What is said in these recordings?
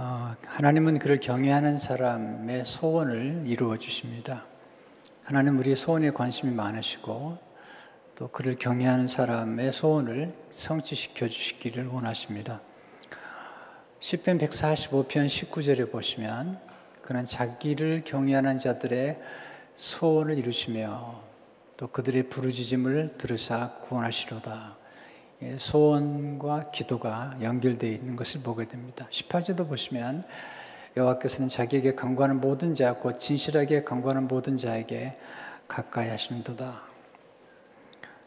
어, 하나님은 그를 경외하는 사람의 소원을 이루어 주십니다. 하나님 우리의 소원에 관심이 많으시고 또 그를 경외하는 사람의 소원을 성취시켜 주시기를 원하십니다. 시편 145편 19절에 보시면 그는 자기를 경외하는 자들의 소원을 이루시며 또 그들의 부르짖음을 들으사 구원하시로다. 예, 소원과 기도가 연결되어 있는 것을 보게 됩니다. 18절도 보시면 여호와께서는 자기에게 간구하는 모든 자, 곧 진실하게 간구하는 모든 자에게 가까이 하시는도다.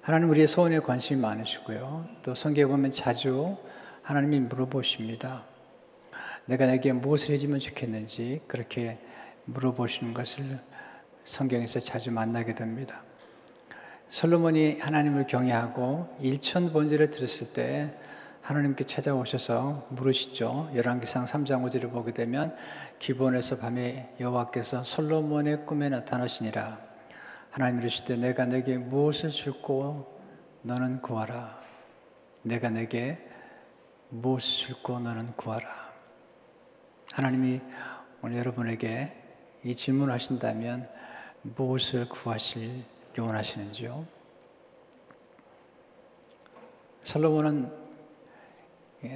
하나님 우리의 소원에 관심이 많으시고요. 또 성경에 보면 자주 하나님이 물어보십니다. 내가 내게 무엇을 해주면 좋겠는지 그렇게 물어보시는 것을 성경에서 자주 만나게 됩니다. 솔로몬이 하나님을 경외하고 일천 번제를 드렸을 때 하나님께 찾아오셔서 물으시죠. 열왕기상 3장 5절을 보게 되면 기본에서 밤에 여호와께서 솔로몬의 꿈에 나타나시니라. 하나님 이르시되 내가 내게 무엇을 줄고 너는 구하라. 내가 내게 무엇을 줄고 너는 구하라. 하나님이 오늘 여러분에게 이 질문하신다면 무엇을 구하실 원하시는지요? 솔로몬은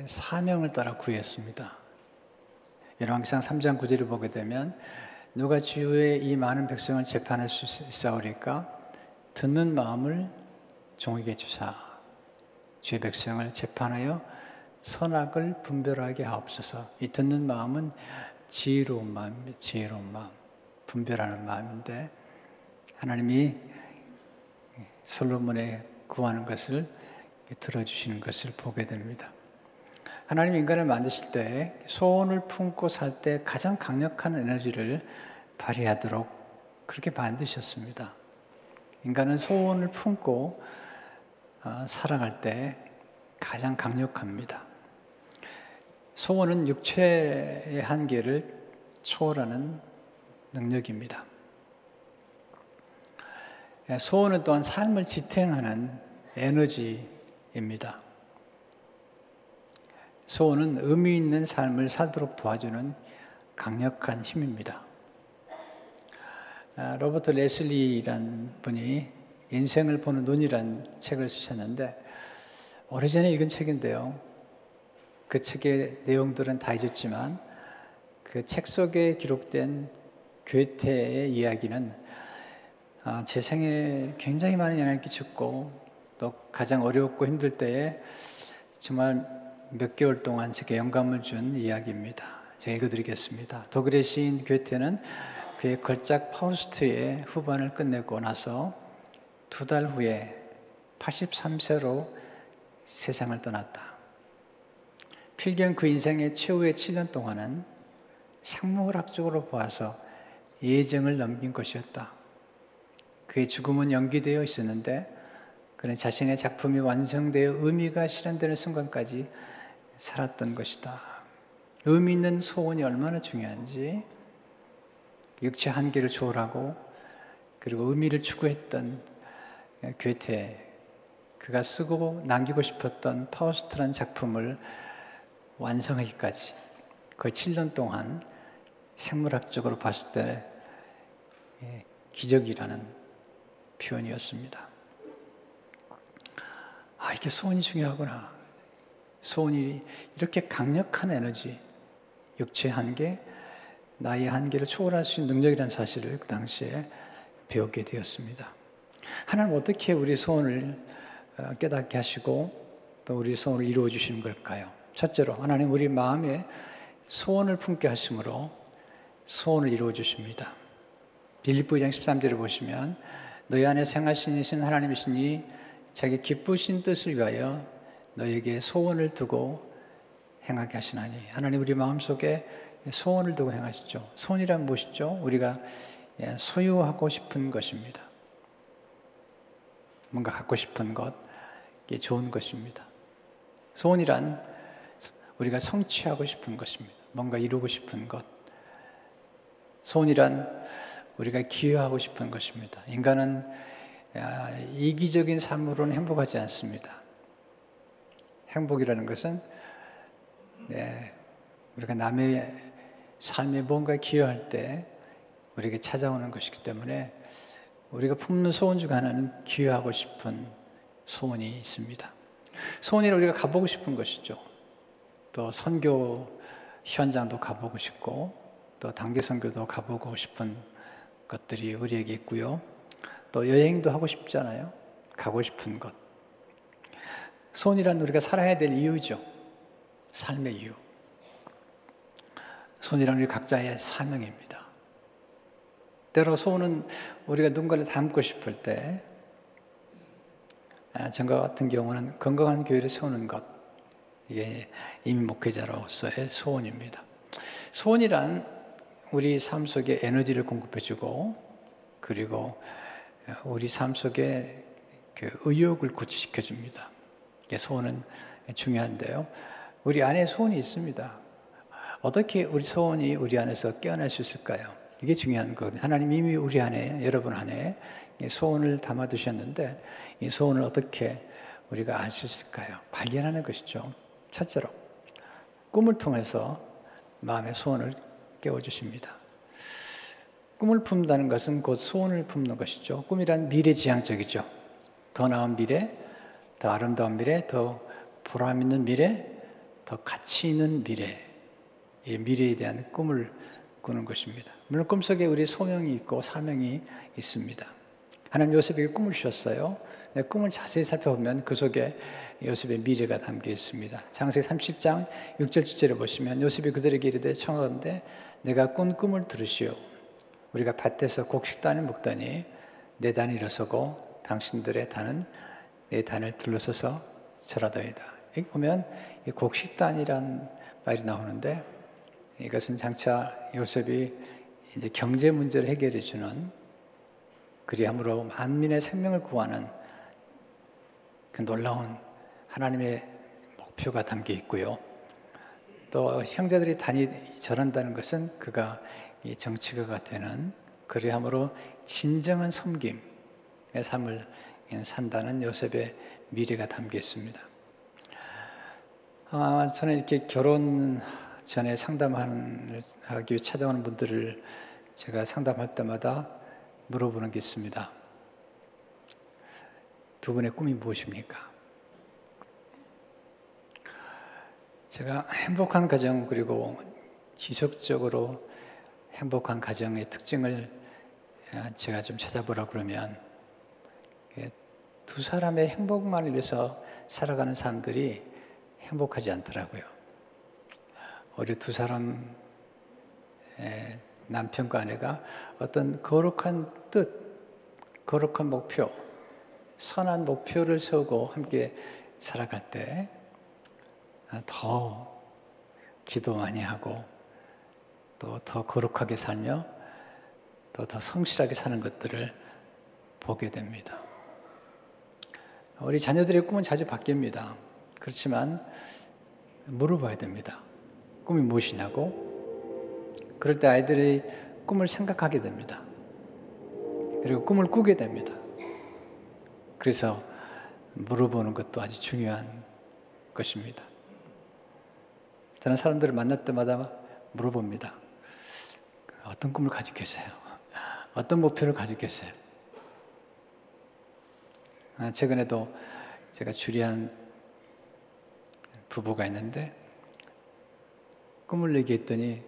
사명을 따라 구했습니다. 열왕기상 3장 9절을 보게 되면 누가 주의 이 많은 백성을 재판할 수 있사오리까 듣는 마음을 종에게 주사 주의 백성을 재판하여 선악을 분별하게 하옵소서. 이 듣는 마음은 지혜로운 마음입니다. 지혜로운 마음, 분별하는 마음인데 하나님이 솔로몬의 구하는 것을 들어주시는 것을 보게 됩니다. 하나님 인간을 만드실 때 소원을 품고 살 때 가장 강력한 에너지를 발휘하도록 그렇게 만드셨습니다. 인간은 소원을 품고 어, 살아갈 때 가장 강력합니다. 소원은 육체의 한계를 초월하는 능력입니다. 예, 소원은 또한 삶을 지탱하는 에너지입니다. 소원은 의미 있는 삶을 살도록 도와주는 강력한 힘입니다. 아, 로버트 레슬리란 분이 인생을 보는 눈이란 책을 쓰셨는데 오래전에 읽은 책인데요. 그 책의 내용들은 다 잊었지만 그 책 속에 기록된 괴테의 이야기는 아, 제 생에 굉장히 많은 영향을 끼쳤고 또 가장 어렵고 힘들 때에 정말 몇 개월 동안 제게 영감을 준 이야기입니다. 제가 읽어드리겠습니다. 독일의 시인 괴테는 그의 걸작 파우스트의 후반을 끝내고 나서 두 달 후에 83세로 세상을 떠났다. 필경 그 인생의 최후의 7년 동안은 생물학적으로 보아서 예정을 넘긴 것이었다. 그의 죽음은 연기되어 있었는데 그는 자신의 작품이 완성되어 의미가 실현되는 순간까지 살았던 것이다. 의미 있는 소원이 얼마나 중요한지 육체 한계를 초월하고 그리고 의미를 추구했던 괴테 그가 쓰고 남기고 싶었던 파우스트란 작품을 완성하기까지 거의 7년 동안 생물학적으로 봤을 때 예, 기적이라는 표현이었습니다. 아, 이게 소원이 중요하구나. 소원이 이렇게 강력한 에너지, 육체 한계, 나의 한계를 초월할 수 있는 능력이라는 사실을 그 당시에 배우게 되었습니다. 하나님 어떻게 우리 소원을 어, 깨닫게 하시고 또 우리 소원을 이루어 주시는 걸까요? 첫째로 하나님 우리 마음에 소원을 품게 하심으로 소원을 이루어 주십니다. 빌립보 2장 13절을 보시면 너희 안에 생하신이신 하나님이시니 자기 기쁘신 뜻을 위하여 너에게 소원을 두고 행하게 하시나니 하나님 우리 마음속에 소원을 두고 행하시죠. 소원이란 무엇이죠? 우리가 예, 소유하고 싶은 것입니다. 뭔가 갖고 싶은 것, 이게 좋은 것입니다. 소원이란 우리가 성취하고 싶은 것입니다. 뭔가 이루고 싶은 것. 소원이란 우리가 기여하고 싶은 것입니다. 인간은 이기적인 삶으로는 행복하지 않습니다. 행복이라는 것은 네, 우리가 남의 삶에 뭔가 기여할 때 우리에게 찾아오는 것이기 때문에 우리가 품는 소원 중 하나는 기여하고 싶은 소원이 있습니다. 소원이라 우리가 가보고 싶은 것이죠. 또 선교 현장도 가보고 싶고 또 단기 선교도 가보고 싶은 것들이 우리에게 있고요. 또 여행도 하고 싶잖아요. 가고 싶은 것. 소원이란 우리가 살아야 될 이유죠. 삶의 이유. 소원이란 우리 각자의 사명입니다. 때로 소원은 우리가 누군가를 닮고 싶을 때, 아, 전과 같은 경우는 건강한 교회를 세우는 것, 이게 이민 목회자로서의 소원입니다. 소원이란 우리 삶 속에 에너지를 공급해주고, 그리고 우리 삶 속에 그 의욕을 구체시켜줍니다. 소원은 중요한데요. 우리 안에 소원이 있습니다. 어떻게 우리 소원이 우리 안에서 깨어날 수 있을까요? 이게 중요한 거거든요. 하나님 이미 우리 안에, 여러분 안에 소원을 담아두셨는데 이 소원을 어떻게 우리가 알 수 있을까요? 발견하는 것이죠. 첫째로, 꿈을 통해서 마음의 소원을 깨워주십니다. 꿈을 품다는 것은 곧 소원을 품는 것이죠. 꿈이란 미래지향적이죠. 더 나은 미래, 더 아름다운 미래, 더 보람 있는 미래, 더 가치 있는 미래. 이 미래에 대한 꿈을 꾸는 것입니다. 물론 꿈속에 우리 소명이 있고 사명이 있습니다. 하나님 요셉에게 꿈을 주셨어요. 꿈을 자세히 살펴보면 그 속에 요셉의 미래가 담겨 있습니다. 장세기 30장 6절 7절에 보시면 요셉이 그들에게 이르되 청하건대 내가 꾼 꿈을 들으시오. 우리가 밭에서 곡식단을 먹더니 내 단이 일어서고 당신들의 단은 내 단을 둘러서서 절하더이다. 여기 보면 이 곡식단이란 말이 나오는데 이것은 장차 요셉이 이제 경제 문제를 해결해 주는 그리함으로 만민의 생명을 구하는 그 놀라운 하나님의 목표가 담겨 있고요. 또 형제들이 단이 절한다는 것은 그가 정치가가 되는 그리함으로 진정한 섬김의 삶을 산다는 요셉의 미래가 담겨 있습니다. 아, 저는 이렇게 결혼 전에 상담하기 위해 찾아오는 분들을 제가 상담할 때마다 물어보는 게 있습니다. 두 분의 꿈이 무엇입니까? 제가 행복한 가정 그리고 지속적으로 행복한 가정의 특징을 제가 좀 찾아보라 그러면 두 사람의 행복만을 위해서 살아가는 사람들이 행복하지 않더라고요. 우리 두 사람 남편과 아내가 어떤 거룩한 뜻, 거룩한 목표, 선한 목표를 세우고 함께 살아갈 때 더 기도 많이 하고 또 더 거룩하게 살며 또 더 성실하게 사는 것들을 보게 됩니다. 우리 자녀들의 꿈은 자주 바뀝니다. 그렇지만 물어봐야 됩니다. 꿈이 무엇이냐고. 그럴 때 아이들이 꿈을 생각하게 됩니다. 그리고 꿈을 꾸게 됩니다. 그래서 물어보는 것도 아주 중요한 것입니다. 저는 사람들을 만날 때마다 물어봅니다. 어떤 꿈을 가지고 계세요? 어떤 목표를 가지고 계세요? 아, 최근에도 제가 주리한 부부가 있는데 꿈을 얘기했더니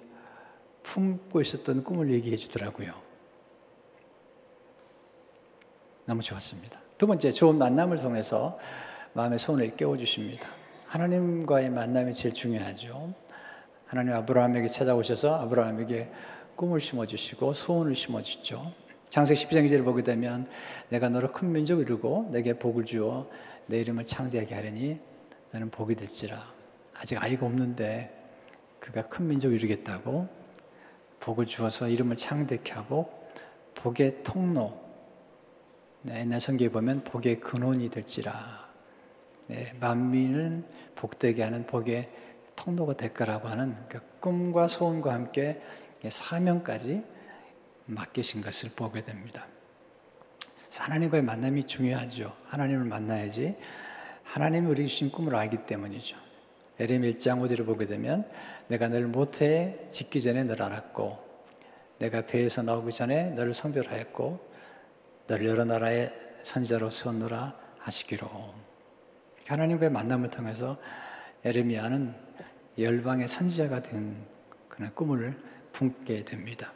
품고 있었던 꿈을 얘기해 주더라고요. 너무 좋았습니다. 두 번째, 좋은 만남을 통해서 마음의 소원을 깨워주십니다. 하나님과의 만남이 제일 중요하죠. 하나님 아브라함에게 찾아오셔서 아브라함에게 꿈을 심어주시고 소원을 심어주죠. 장세기 12장 2절을 보게 되면 내가 너를 큰 민족을 이루고 내게 복을 주어 내 이름을 창대하게 하려니 너는 복이 될지라. 아직 아이가 없는데 그가 큰 민족을 이루겠다고 복을 주어서 이름을 창대케 하고 복의 통로 네, 옛날 성경에 보면 복의 근원이 될지라 네, 만민을 복되게 하는 복의 통로가 될 거라고 하는 그 꿈과 소원과 함께 사명까지 맡기신 것을 보게 됩니다. 하나님과의 만남이 중요하죠. 하나님을 만나야지 하나님이 우리 주신 꿈을 알기 때문이죠. 에레미 1장 5절을 보게 되면 내가 너를 모태에 짓기 전에 너를 알았고 내가 배에서 나오기 전에 너를 성별하였고 너를 여러 나라의 선지자로 세웠노라 하시기로 하나님과의 만남을 통해서 에레미야는 열방의 선지자가 된 그런 꿈을 품게 됩니다.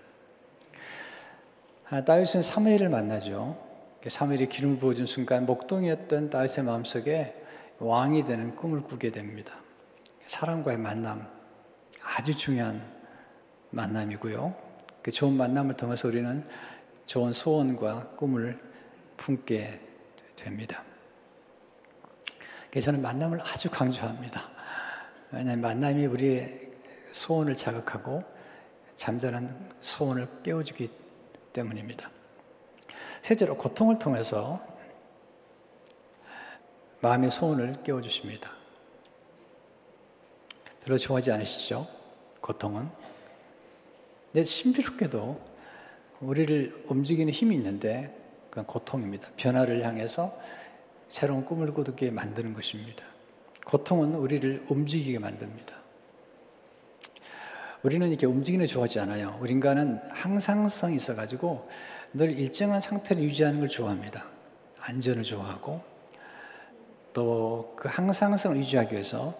아, 다윗은 사무엘을 만나죠. 사무엘이 기름을 부어준 순간 목동이었던 다윗의 마음속에 왕이 되는 꿈을 꾸게 됩니다. 사람과의 만남 아주 중요한 만남이고요. 그 좋은 만남을 통해서 우리는 좋은 소원과 꿈을 품게 됩니다. 저는 만남을 아주 강조합니다. 왜냐하면 만남이 우리의 소원을 자극하고 잠자는 소원을 깨워주기 때문입니다. 실제로 고통을 통해서 마음의 소원을 깨워주십니다. 별로 좋아하지 않으시죠? 고통은. 근데 신비롭게도 우리를 움직이는 힘이 있는데 그건 고통입니다. 변화를 향해서 새로운 꿈을 꾸게 만드는 것입니다. 고통은 우리를 움직이게 만듭니다. 우리는 이렇게 움직이는 좋아하지 않아요. 우리 인간은 항상성이 있어가지고 늘 일정한 상태를 유지하는 걸 좋아합니다. 안전을 좋아하고 또 그 항상성을 유지하기 위해서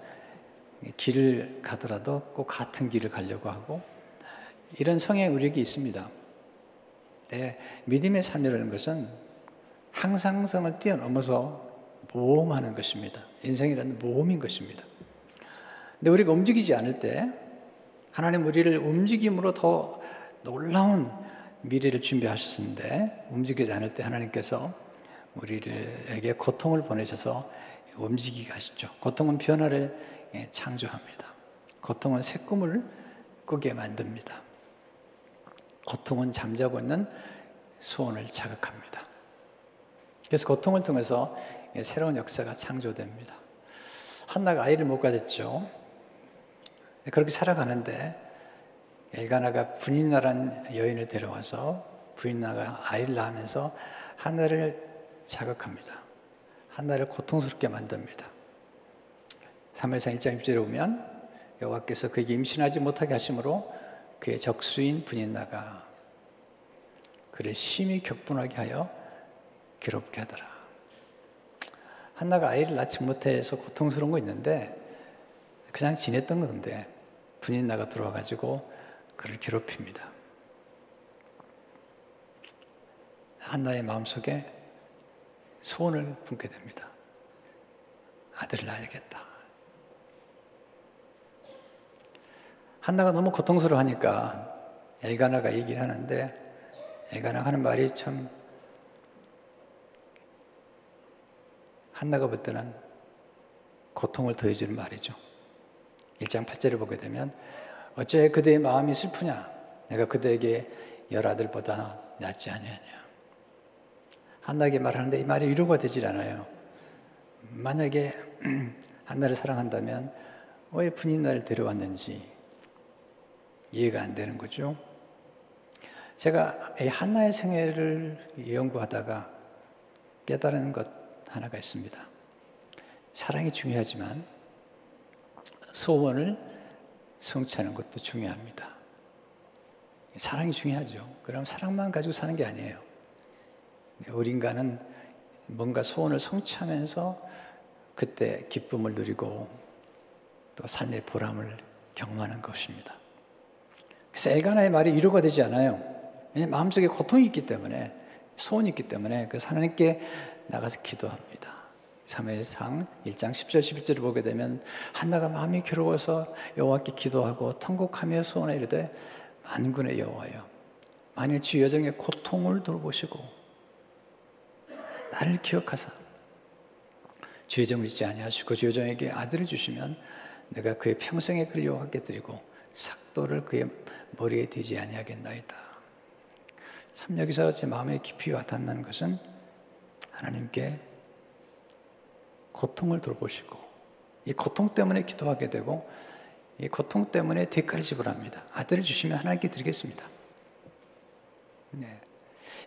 길을 가더라도 꼭 같은 길을 가려고 하고 이런 성향이 우리에게 있습니다. 네, 믿음의 삶이라는 것은 항상성을 뛰어넘어서 모험하는 것입니다. 인생이라는 모험인 것입니다. 근데 우리가 움직이지 않을 때 하나님 우리를 움직임으로 더 놀라운 미래를 준비하셨는데 움직이지 않을 때 하나님께서 우리에게 고통을 보내셔서 움직이게 하시죠. 고통은 변화를 예, 창조합니다. 고통은 새 꿈을 꾸게 만듭니다. 고통은 잠자고 있는 소원을 자극합니다. 그래서 고통을 통해서 새로운 역사가 창조됩니다. 한나가 아이를 못 가졌죠. 그렇게 살아가는데 엘가나가 분인나란 여인을 데려와서 부인나가 아이를 낳으면서 하나를 자극합니다. 하나를 고통스럽게 만듭니다. 3회상 1장 6절에 보면 여호와께서 그에게 임신하지 못하게 하심으로 그의 적수인 분인나가 그를 심히 격분하게 하여 괴롭게 하더라. 한나가 아이를 낳지 못해서 고통스러운 거 있는데 그냥 지냈던 건데 분인나가 들어와 가지고 그를 괴롭힙니다. 한나의 마음속에 소원을 품게 됩니다. 아들을 낳아야겠다. 한나가 너무 고통스러워하니까 엘가나가 얘기를 하는데 엘가나 하는 말이 참 한나가 볼 때는 고통을 더해주는 말이죠. 1장 8절을 보게 되면 어째 그대의 마음이 슬프냐? 내가 그대에게 열 아들보다 낫지 아니하냐? 한나에게 말하는데 이 말이 위로가 되질 않아요. 만약에 한나를 사랑한다면 왜 분인 나를 데려왔는지 이해가 안 되는 거죠. 제가 한나의 생애를 연구하다가 깨달은 것 하나가 있습니다. 사랑이 중요하지만 소원을 성취하는 것도 중요합니다. 사랑이 중요하죠. 그럼 사랑만 가지고 사는 게 아니에요. 인간은 뭔가 소원을 성취하면서 그때 기쁨을 누리고 또 삶의 보람을 경험하는 것입니다. 그래서 엘가나의 말이 위로가 되지 않아요. 마음속에 고통이 있기 때문에 소원이 있기 때문에 그 하나님께 나가서 기도합니다. 3회상 1장 10절 11절을 보게 되면 한나가 마음이 괴로워서 여호와께 기도하고 통곡하며 소원에 이르되 만군의 여호와여 만일 주 여정의 고통을 돌보시고 나를 기억하사 주 여정을 잊지 아니하시고 주 여정에게 아들을 주시면 내가 그의 평생에 그를 여호와께 드리고 삭도를 그의 머리에 대지 아니하겠나이다. 참 여기서 제 마음에 깊이 와닿는 것은 하나님께 고통을 돌보시고 이 고통 때문에 기도하게 되고 이 고통 때문에 대가를 지불합니다. 아들을 주시면 하나님께 드리겠습니다. 네.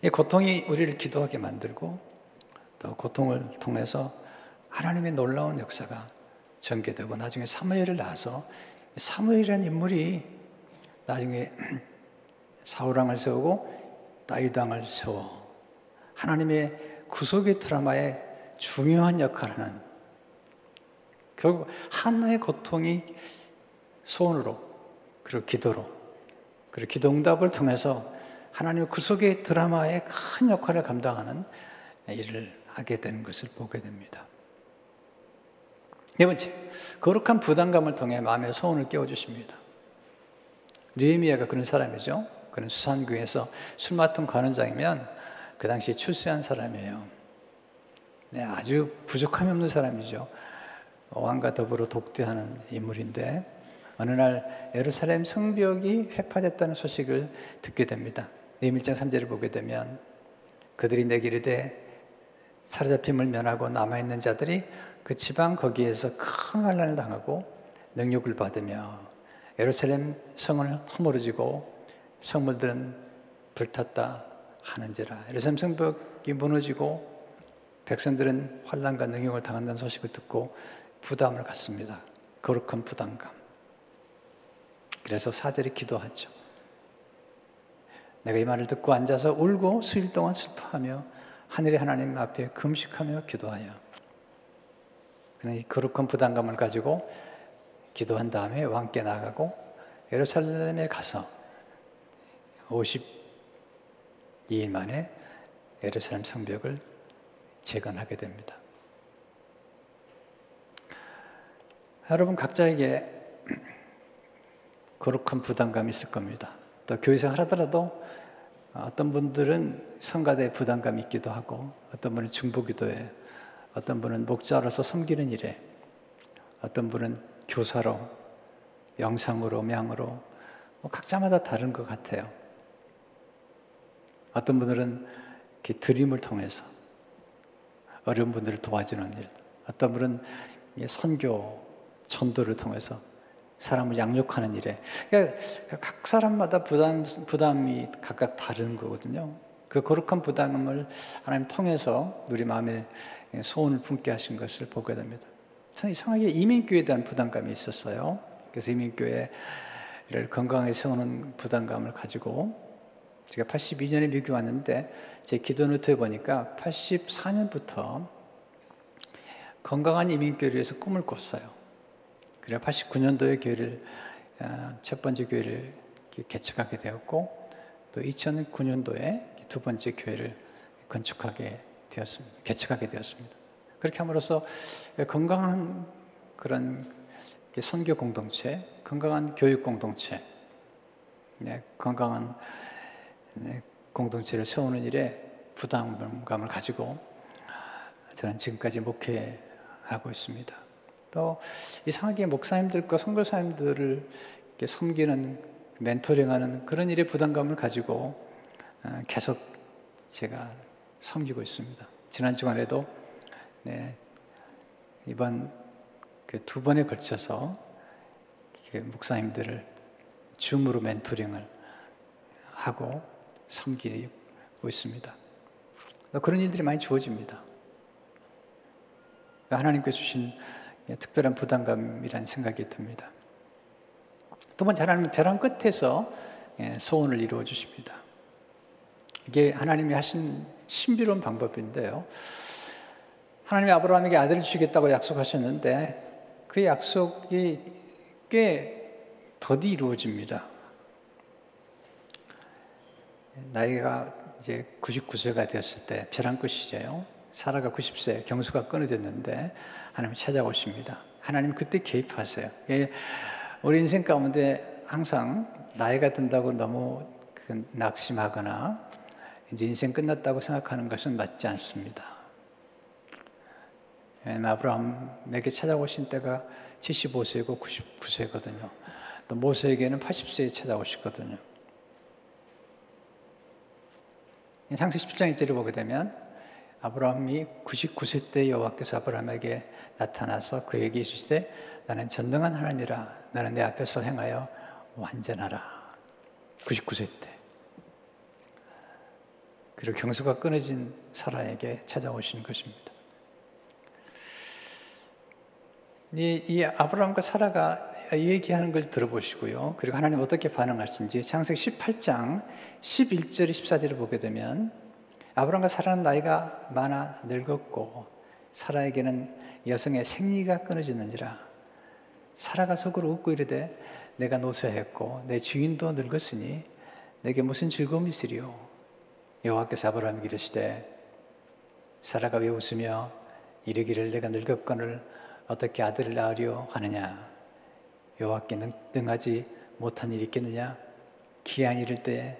이 고통이 우리를 기도하게 만들고 또 고통을 통해서 하나님의 놀라운 역사가 전개되고 나중에 사무엘을 낳아서 사무엘이라는 인물이 나중에 사울왕을 세우고 다윗왕을 세워 하나님의 구속의 드라마에 중요한 역할을 하는 결국 하나의 고통이 소원으로 그리고 기도로 그리고 기도 응답을 통해서 하나님의 구속의 드라마에 큰 역할을 감당하는 일을 하게 되는 것을 보게 됩니다. 네 번째, 거룩한 부담감을 통해 마음의 소원을 깨워주십니다. 느헤미야가 그런 사람이죠. 그는 수산교에서 술 맡은 관원장이면 그 당시 출세한 사람이에요. 네, 아주 부족함이 없는 사람이죠. 왕과 더불어 독대하는 인물인데 어느 날 예루살렘 성벽이 회파됐다는 소식을 듣게 됩니다. 네밀장 3절을 보게 되면 그들이 내게 이르되 사로잡힘을 면하고 남아있는 자들이 그 지방 거기에서 큰 환란을 당하고 능욕을 받으며 예루살렘 성을 허물어지고 성물들은 불탔다 하는지라 예루살렘 성벽이 무너지고 백성들은 환란과 능욕을 당한다는 소식을 듣고 부담을 갖습니다. 거룩한 부담감. 그래서 사절이 기도하죠. 내가 이 말을 듣고 앉아서 울고 수일 동안 슬퍼하며 하늘의 하나님 앞에 금식하며 기도하여 이 거룩한 부담감을 가지고 기도한 다음에 왕께 나가고 예루살렘에 가서 52일 만에 예루살렘 성벽을 재건하게 됩니다. 여러분 각자에게 거룩한 부담감이 있을 겁니다. 또 교회생활 하더라도 어떤 분들은 성가대 부담감이 있기도 하고 어떤 분은 중보기도에 어떤 분은 목자로서 섬기는 일에 어떤 분은 교사로 영상으로 명으로 뭐 각자마다 다른 것 같아요. 어떤 분들은 이렇게 드림을 통해서 어려운 분들을 도와주는 일, 어떤 분은 선교, 전도를 통해서 사람을 양육하는 일에 그러니까 각 사람마다 부담 부담이 각각 다른 거거든요. 그 거룩한 부담을 하나님 통해서 우리 마음에 소원을 품게 하신 것을 보게 됩니다. 저는 이상하게 이민교회에 대한 부담감이 있었어요. 그래서 이민교회를 건강하게 세우는 부담감을 가지고 제가 82년에 미국에 왔는데 제 기도 노트에 보니까 84년부터 건강한 이민교회를 위해서 꿈을 꿨어요. 그래 89년도에 교회를 아, 첫 번째 교회를 개척하게 되었고 또 2009년도에 두 번째 교회를 건축하게 되었습니다. 개척하게 되었습니다. 그렇게 함으로써 건강한 그런 선교 공동체, 건강한 교육 공동체, 네, 건강한 네, 공동체를 세우는 일에 부담감을 가지고 저는 지금까지 목회하고 있습니다. 또 이상하게 목사님들과 선교사님들을 섬기는 멘토링하는 그런 일에 부담감을 가지고 어, 계속 제가 섬기고 있습니다. 지난 주간에도 네, 이번 그 두 번에 걸쳐서 목사님들을 줌으로 멘토링을 하고 섬기고 있습니다. 그런 일들이 많이 주어집니다. 하나님께서 주신 예, 특별한 부담감이라는 생각이 듭니다. 두 번째 하나님은 벼랑 끝에서 예, 소원을 이루어 주십니다. 이게 하나님이 하신 신비로운 방법인데요. 하나님이 아브라함에게 아들을 주겠다고 약속하셨는데 그 약속이 꽤 더디 이루어집니다. 나이가 이제 99세가 되었을 때 벼랑 끝이죠. 사라가 90세 경수가 끊어졌는데 하나님 찾아오십니다. 하나님 그때 개입하세요. 예, 우리 인생 가운데 항상 나이가 든다고 너무 그 낙심하거나 이제 인생 끝났다고 생각하는 것은 맞지 않습니다. 예, 아브라함에게 찾아오신 때가 75세고 99세거든요. 또 모세에게는 80세에 찾아오시거든요. 창세기 10장 1절을 보게 되면 아브라함이 99세 때 여호와께서 아브라함에게 나타나서 그에게 이르시되 나는 전능한 하나님이라 나는 내 앞에서 행하여 완전하라. 99세 때. 그리고 경수가 끊어진 사라에게 찾아오신 것입니다. 이, 이 아브라함과 사라가 얘기하는 걸 들어보시고요. 그리고 하나님 어떻게 반응하신지 창세기 18장 11절 14절을 보게 되면 아브라함과 사라는 나이가 많아 늙었고 사라에게는 여성의 생리가 끊어지는지라 사라가 속으로 웃고 이르되 내가 노쇠했고 내 주인도 늙었으니 내게 무슨 즐거움이 있으리요 여호와께서 아브라함에게 이르시되 사라가 왜 웃으며 이르기를 내가 늙었거늘 어떻게 아들을 낳으려 하느냐? 여호와께 능하지 못한 일이 있겠느냐? 기한 이를 때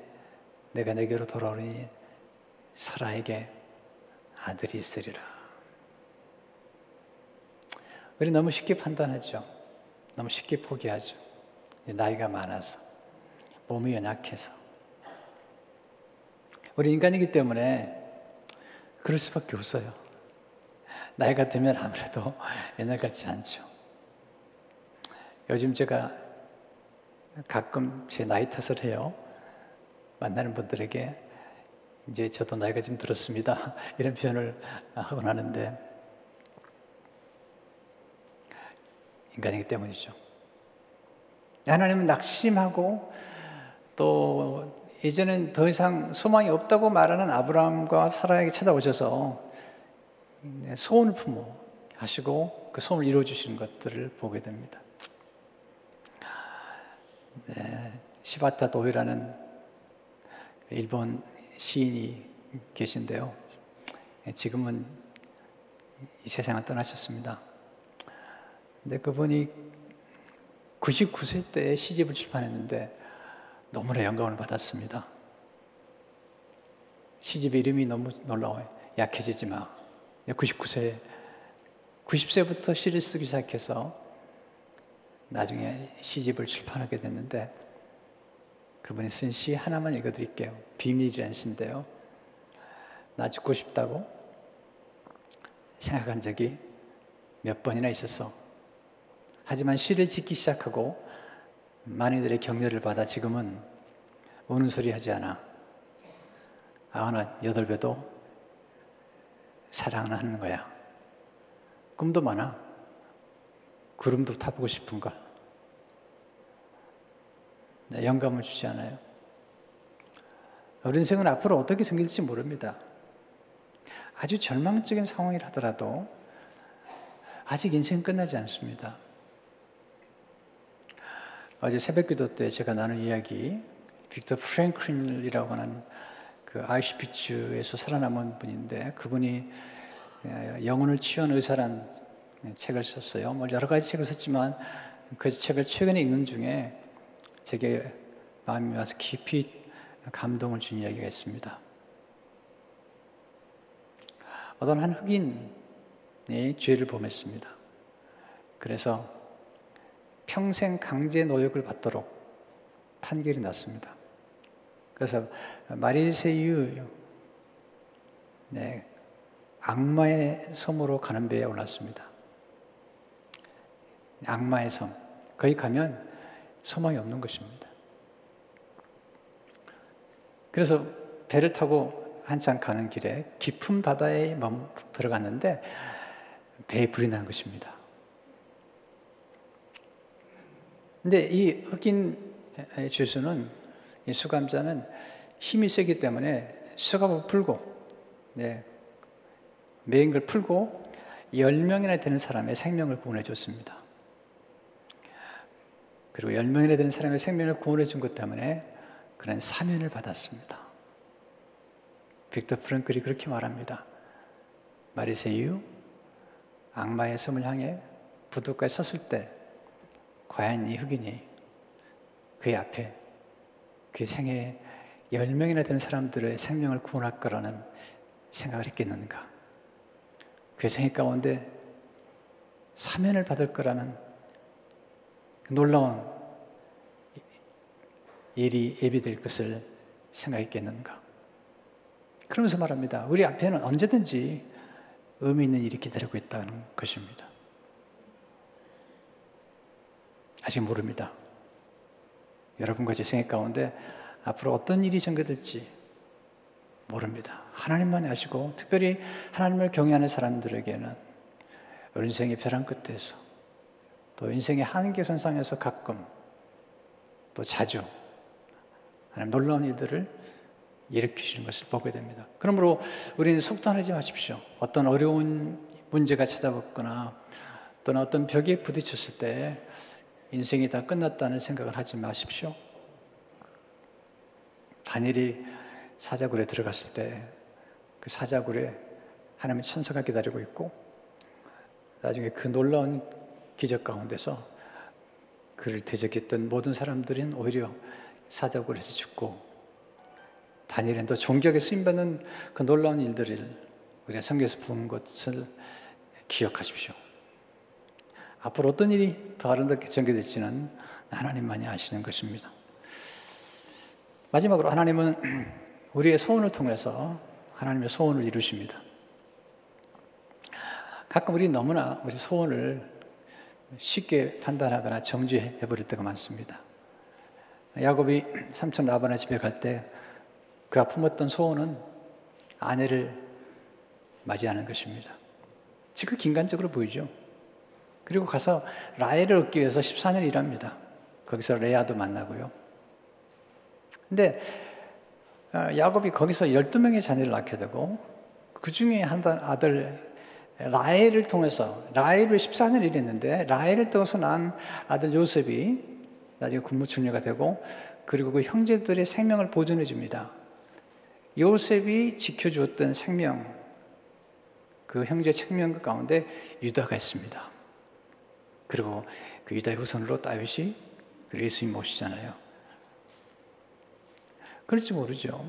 내가 내게로 돌아오니 사라에게 아들이 있으리라. 우리 너무 쉽게 판단하죠. 너무 쉽게 포기하죠. 나이가 많아서 몸이 연약해서 우리 인간이기 때문에 그럴 수밖에 없어요. 나이가 들면 아무래도 옛날 같지 않죠. 요즘 제가 가끔 제 나이 탓을 해요. 만나는 분들에게 이제 저도 나이가 좀 들었습니다. 이런 표현을 하곤 하는데 인간이기 때문이죠. 하나님은 낙심하고 또 이제는 더 이상 소망이 없다고 말하는 아브라함과 사라에게 찾아오셔서 소원을 품어 하시고 그 소원을 이루어 주시는 것들을 보게 됩니다. 네, 시바타 도이라는 일본 시인이 계신데요. 지금은 이 세상을 떠나셨습니다. 근데 그분이 99세 때 시집을 출판했는데 너무나 영감을 받았습니다. 시집의 이름이 너무 놀라워요. 약해지지 마. 99세, 90세부터 시를 쓰기 시작해서 나중에 시집을 출판하게 됐는데 그분이 쓴 시 하나만 읽어드릴게요. 비밀이라는 시인데요. 나 죽고 싶다고 생각한 적이 몇 번이나 있었어. 하지만 시를 짓기 시작하고 많은 이들의 격려를 받아 지금은 우는 소리 하지 않아. 아흔 여덟 배도 사랑을 하는 거야. 꿈도 많아. 구름도 타보고 싶은 걸. 네, 영감을 주지 않아요. 우리 인생은 앞으로 어떻게 생길지 모릅니다. 아주 절망적인 상황이라 하더라도 아직 인생 끝나지 않습니다. 어제 새벽 기도 때 제가 나눈 이야기, 빅터 프랭클린이라고 하는 그 아이슈피츠에서 살아남은 분인데 그분이 영혼을 치유한 의사란 책을 썼어요. 뭐 여러 가지 책을 썼지만 그 책을 최근에 읽는 중에 제게 마음이 와서 깊이 감동을 준 이야기가 있습니다. 어떤 한 흑인이 죄를 범했습니다. 그래서 평생 강제 노역을 받도록 판결이 났습니다. 그래서 마리세유 네, 악마의 섬으로 가는 배에 올랐습니다. 악마의 섬. 거기 가면 소망이 없는 것입니다. 그래서 배를 타고 한참 가는 길에 깊은 바다에 멈 들어갔는데 배에 불이 난 것입니다. 근데 이 흑인 죄수는 이 수감자는 힘이 세기 때문에 수갑을 풀고 네, 매인 걸 풀고 10명이나 되는 사람의 생명을 구원해 줬습니다. 그리고 10명이나 되는 사람의 생명을 구원해 준 것 때문에 그런 사면을 받았습니다. 빅터 프랭클이 그렇게 말합니다. 마리세유 악마의 섬을 향해 부두가에 섰을 때 과연 이 흑인이 그의 앞에 그 생에 열 명이나 되는 사람들의 생명을 구원할 거라는 생각을 했겠는가? 그의 생애 가운데 사면을 받을 거라는 놀라운 일이 예비될 것을 생각했겠는가? 그러면서 말합니다. 우리 앞에는 언제든지 의미 있는 일이 기다리고 있다는 것입니다. 아직 모릅니다. 여러분과 제 생애 가운데 앞으로 어떤 일이 전개될지 모릅니다. 하나님만 아시고 특별히 하나님을 경외하는 사람들에게는 인생의 벼랑 끝에서 또 인생의 한계선상에서 가끔 또 자주 하나님 놀라운 일들을 일으키시는 것을 보게 됩니다. 그러므로 우리는 속단하지 마십시오. 어떤 어려운 문제가 찾아왔거나 또는 어떤 벽에 부딪혔을 때 인생이 다 끝났다는 생각을 하지 마십시오. 다니엘이 사자굴에 들어갔을 때 그 사자굴에 하나님의 천사가 기다리고 있고 나중에 그 놀라운 기적 가운데서 그를 대적했던 모든 사람들은 오히려 사자굴에서 죽고 다니엘은 더 존경에 쓰임받는 그 놀라운 일들을 우리가 성경에서 본 것을 기억하십시오. 앞으로 어떤 일이 더 아름답게 전개될지는 하나님만이 아시는 것입니다. 마지막으로 하나님은 우리의 소원을 통해서 하나님의 소원을 이루십니다. 가끔 우리 너무나 우리 소원을 쉽게 판단하거나 정지해 버릴 때가 많습니다. 야곱이 삼촌 라반의 집에 갈 때 그가 품었던 소원은 아내를 맞이하는 것입니다. 지극 인간적으로 보이죠. 그리고 가서 라헬을 얻기 위해서 14년 일합니다. 거기서 레아도 만나고요. 근데 어, 야곱이 거기서 12명의 자녀를 낳게 되고 그 중에 한 아들 라헬을 통해서 라헬을 14년 일했는데 라헬을 통해서 난 아들 요셉이 나중에 군무충녀가 되고 그리고 그 형제들의 생명을 보존해 줍니다. 요셉이 지켜주었던 생명 그 형제 생명 가운데 유다가 있습니다. 그리고 그 유다의 후손으로 다윗이 그 예수님 모시잖아요. 그럴지 모르죠.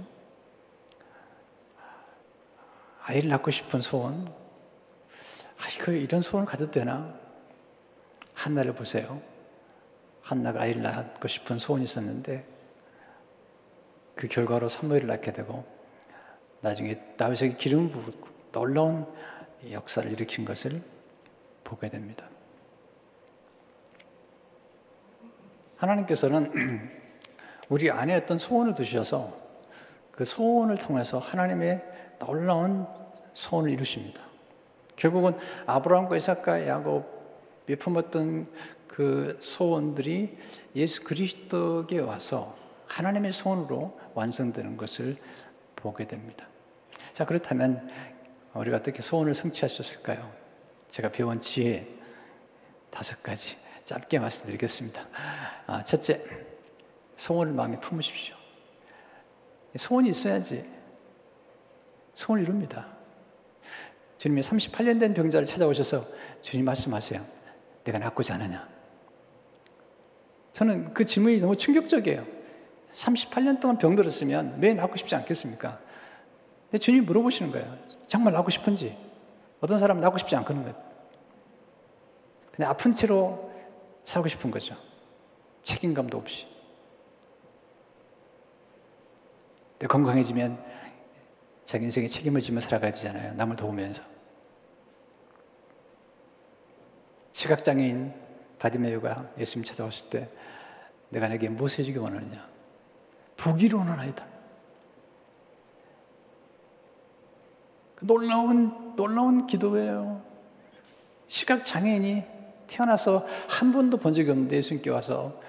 아이를 낳고 싶은 소원, 아이고, 이런 소원을 가져도 되나? 한나를 보세요. 한나가 아이를 낳고 싶은 소원이 있었는데, 그 결과로 사무엘을 낳게 되고, 나중에 다윗에게 기름을 부고 놀라운 역사를 일으킨 것을 보게 됩니다. 하나님께서는 우리 안에 어떤 소원을 두셔서 그 소원을 통해서 하나님의 놀라운 소원을 이루십니다. 결국은 아브라함과 이삭과 야곱이 품었던 그 소원들이 예수 그리스도에 와서 하나님의 소원으로 완성되는 것을 보게 됩니다. 자, 그렇다면 우리가 어떻게 소원을 성취하셨을까요? 제가 배운 지혜 다섯 가지 짧게 말씀드리겠습니다. 아, 첫째, 소원을 마음에 품으십시오. 소원이 있어야지 소원을 이룹니다. 주님이 38년 된 병자를 찾아오셔서 주님 말씀하세요. 내가 낫고자 하느냐? 저는 그 질문이 너무 충격적이에요. 38년 동안 병들었으면 왜 낫고 싶지 않겠습니까? 근데 주님이 물어보시는 거예요. 정말 낫고 싶은지. 어떤 사람은 낫고 싶지 않거든 거예요. 그냥 아픈 채로 살고 싶은 거죠. 책임감도 없이. 건강해지면 자기 인생에 책임을 지며 살아가야 되잖아요. 남을 도우면서. 시각장애인 바디메유가 예수님 찾아왔을 때 내가 내게 무엇을 주기 원하느냐? 부기를 원하나이다. 그 놀라운, 놀라운 기도예요. 시각장애인이 태어나서 한 번도 본 적이 없는데 예수님께 와서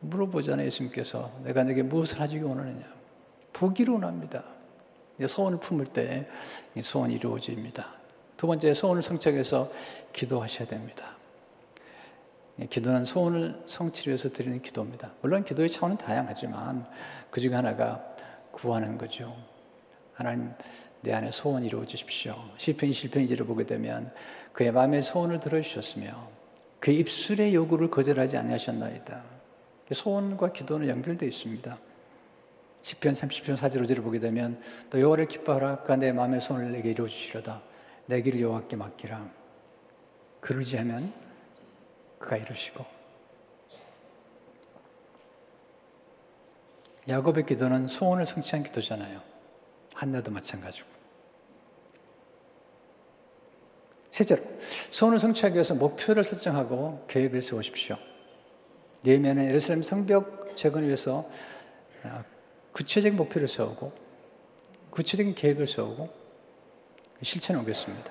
물어보잖아요. 예수님께서 내가 내게 무엇을 하기 원하느냐. 보기를 원합니다. 소원을 품을 때 소원이 이루어집니다. 두 번째 소원을 성취해서 기도하셔야 됩니다. 기도는 소원을 성취를 위해서 드리는 기도입니다. 물론 기도의 차원은 다양하지만 그 중에 하나가 구하는 거죠. 하나님 내 안에 소원 이루어 주십시오. 시편 1편 보게 되면 그의 마음의 소원을 들어 주셨으며 그 입술의 요구를 거절하지 아니하셨나이다. 소원과 기도는 연결되어 있습니다. 시편 30편 4절 5절을 보게 되면 또 여호와를 기뻐하라 그가 내 마음의 소원을 내게 이루어 주시려다 내 길을 여호와께 맡기라. 그러지 하면 그가 이루시고 야곱의 기도는 소원을 성취한 기도잖아요. 한나도 마찬가지고. 셋째로, 소원을 성취하기 위해서 목표를 설정하고 계획을 세우십시오. 예면은 예루살렘 성벽 재건을 위해서 아, 구체적인 목표를 세우고 구체적인 계획을 세우고 실천해 오겠습니다.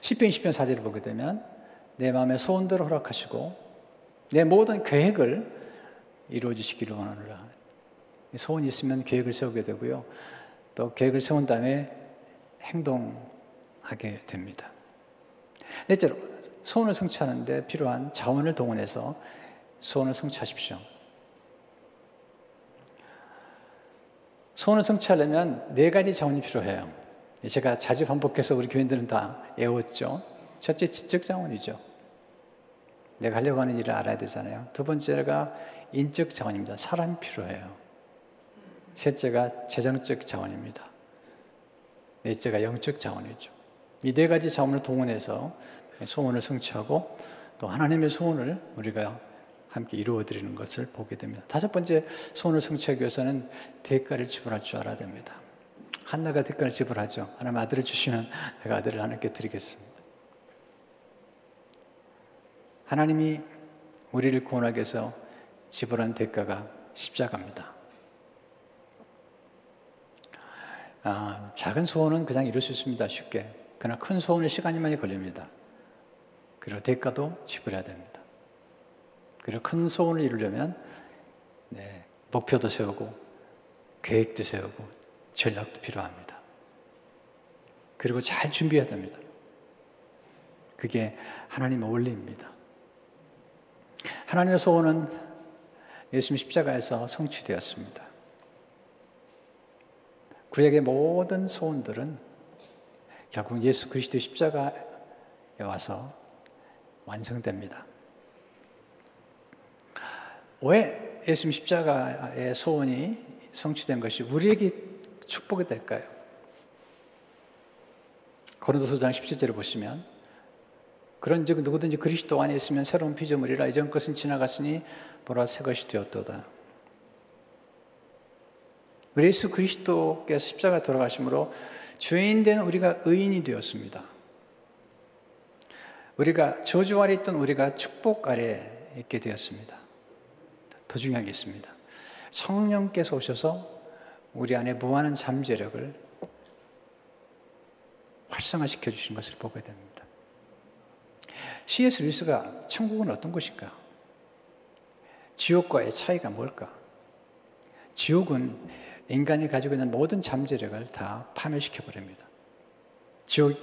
10편 20편 4절을 보게 되면 내 마음의 소원대로 허락하시고 내 모든 계획을 이루어 주시기를 원하노라. 소원이 있으면 계획을 세우게 되고요. 또 계획을 세운 다음에 행동하게 됩니다. 넷째로 소원을 성취하는데 필요한 자원을 동원해서 소원을 성취하십시오. 소원을 성취하려면 네 가지 자원이 필요해요. 제가 자주 반복해서 우리 교인들은 다 외웠죠. 첫째, 지적 자원이죠. 내가 하려고 하는 일을 알아야 되잖아요. 두 번째가 인적 자원입니다. 사람이 필요해요. 셋째가 재정적 자원입니다. 넷째가 영적 자원이죠. 이 네 가지 자원을 동원해서 소원을 성취하고 또 하나님의 소원을 우리가 함께 이루어 드리는 것을 보게 됩니다. 다섯 번째 소원을 성취하기 위해서는 대가를 지불할 줄 알아야 됩니다. 한나가 대가를 지불하죠. 하나님 아들을 주시면 내가 아들을 하나님께 드리겠습니다. 하나님이 우리를 구원하기 위해서 지불한 대가가 십자가입니다. 아, 작은 소원은 그냥 이룰 수 있습니다. 쉽게. 그러나 큰 소원은 시간이 많이 걸립니다. 그리고 대가도 지불해야 됩니다. 그리고 큰 소원을 이루려면 네, 목표도 세우고 계획도 세우고 전략도 필요합니다. 그리고 잘 준비해야 됩니다. 그게 하나님의 원리입니다. 하나님의 소원은 예수님 십자가에서 성취되었습니다. 그에게 모든 소원들은 결국 예수 그리스도의 십자가에 와서 완성됩니다. 왜 예수님 십자가의 소원이 성취된 것이 우리에게 축복이 될까요? 고린도서장 17절을 보시면 그런즉 누구든지 그리스도 안에 있으면 새로운 피조물이라 이전 것은 지나갔으니 보라 새 것이 되었도다. 예수 그리스도께서 십자가 돌아가심으로 죄인 된 우리가 의인이 되었습니다. 우리가 저주 아래 있던 우리가 축복 아래 있게 되었습니다. 더 중요한 게 있습니다. 성령께서 오셔서 우리 안에 무한한 잠재력을 활성화시켜 주신 것을 보게 됩니다. C.S. 루이스가 천국은 어떤 곳일까? 지옥과의 차이가 뭘까? 지옥은 인간이 가지고 있는 모든 잠재력을 다 파멸시켜 버립니다. 지옥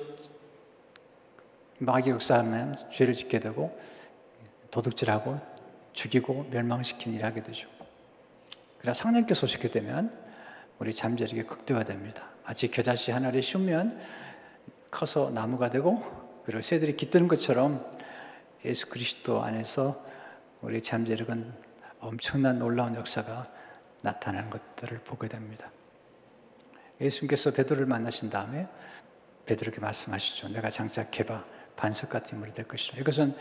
마귀 역사하면 죄를 짓게 되고 도둑질하고 죽이고 멸망시킨 일을 하게 되죠. 그러나 성령께서 오시게 되면 우리 잠재력이 극대화됩니다. 마치 겨자씨 하나를 씌우면 커서 나무가 되고 그리고 새들이 깃드는 것처럼 예수 그리스도 안에서 우리 잠재력은 엄청난 놀라운 역사가 나타나는 것들을 보게 됩니다. 예수님께서 베드로를 만나신 다음에 베드로에게 말씀하시죠. 내가 장착해봐 반석 같은 인물이 될 것이다. 이것은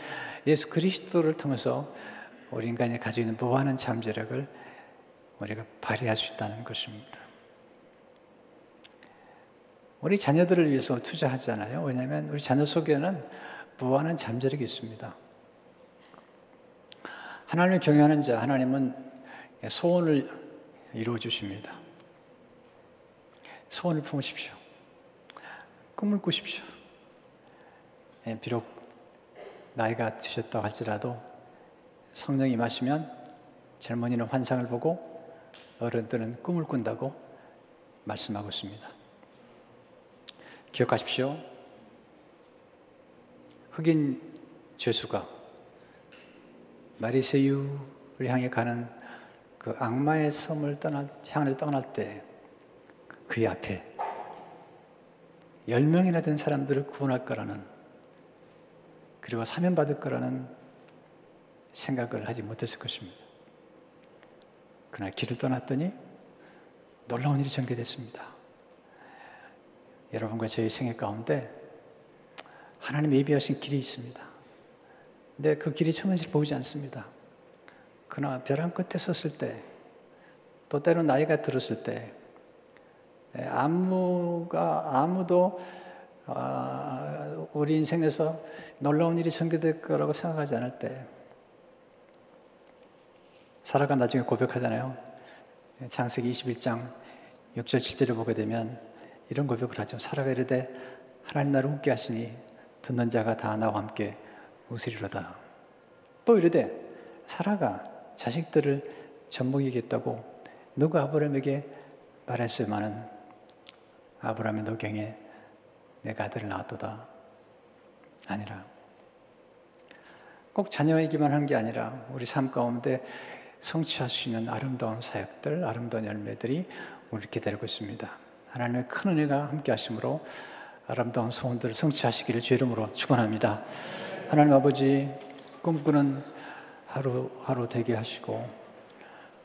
예수 그리스도를 통해서 우리 인간이 가지고 있는 무한한 잠재력을 우리가 발휘할 수 있다는 것입니다. 우리 자녀들을 위해서 투자하잖아요. 왜냐하면 우리 자녀 속에는 무한한 잠재력이 있습니다. 하나님을 경외하는 자, 하나님은 소원을 이루어 주십니다. 소원을 품으십시오. 꿈을 꾸십시오. 예, 비록 나이가 드셨다 할지라도 성령이 임하시면 젊은이는 환상을 보고 어른들은 꿈을 꾼다고 말씀하고 있습니다. 기억하십시오. 흑인 죄수가 마리세유를 향해 가는 그 악마의 섬을 떠날, 향을 떠날 때 그의 앞에 열 명이나 된 사람들을 구원할 거라는 그리고 사면 받을 거라는 생각을 하지 못했을 것입니다. 그날 길을 떠났더니 놀라운 일이 전개됐습니다. 여러분과 저희 생애 가운데 하나님 예비하신 길이 있습니다. 근데 그 길이 처음엔 보이지 않습니다. 그러나 벼랑 끝에 섰을 때, 또 때로 나이가 들었을 때, 예, 아무가, 아무도 아, 우리 인생에서 놀라운 일이 전개될 거라고 생각하지 않을 때, 사라가 나중에 고백하잖아요. 예, 창세기 21장 6절 7절을 보게 되면 이런 고백을 하죠. 사라가 이르되 하나님 나를 웃게 하시니 듣는 자가 다 나와 함께 웃으리로다. 또 이르되 사라가 자식들을 젖먹이겠다고 누가 아브라함에게 말했으마는 아브라함의 노경에 내가 아들을 낳았도다. 아니라 꼭 자녀이기만 한 게 아니라 우리 삶 가운데 성취할 수 있는 아름다운 사역들, 아름다운 열매들이 우리를 기다리고 있습니다. 하나님의 큰 은혜가 함께 하심으로 아름다운 소원들을 성취하시기를 주 이름으로 축원합니다. 하나님 아버지 꿈꾸는 하루하루 되게 하시고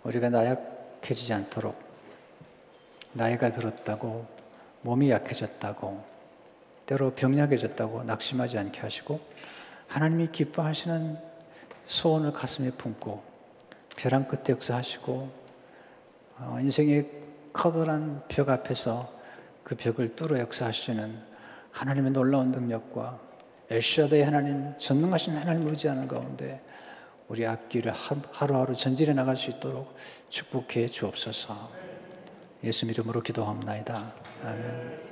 우리가 나약해지지 않도록 나이가 들었다고 몸이 약해졌다고 때로 병약해졌다고 낙심하지 않게 하시고 하나님이 기뻐하시는 소원을 가슴에 품고 벼랑 끝에 역사하시고 어, 인생의 커다란 벽 앞에서 그 벽을 뚫어 역사하시는 하나님의 놀라운 능력과 엘샤다의 하나님, 전능하신 하나님 의지하는 가운데 우리 앞길을 하루하루 전진해 나갈 수 있도록 축복해 주옵소서. 예수 이름으로 기도합나이다. 아멘.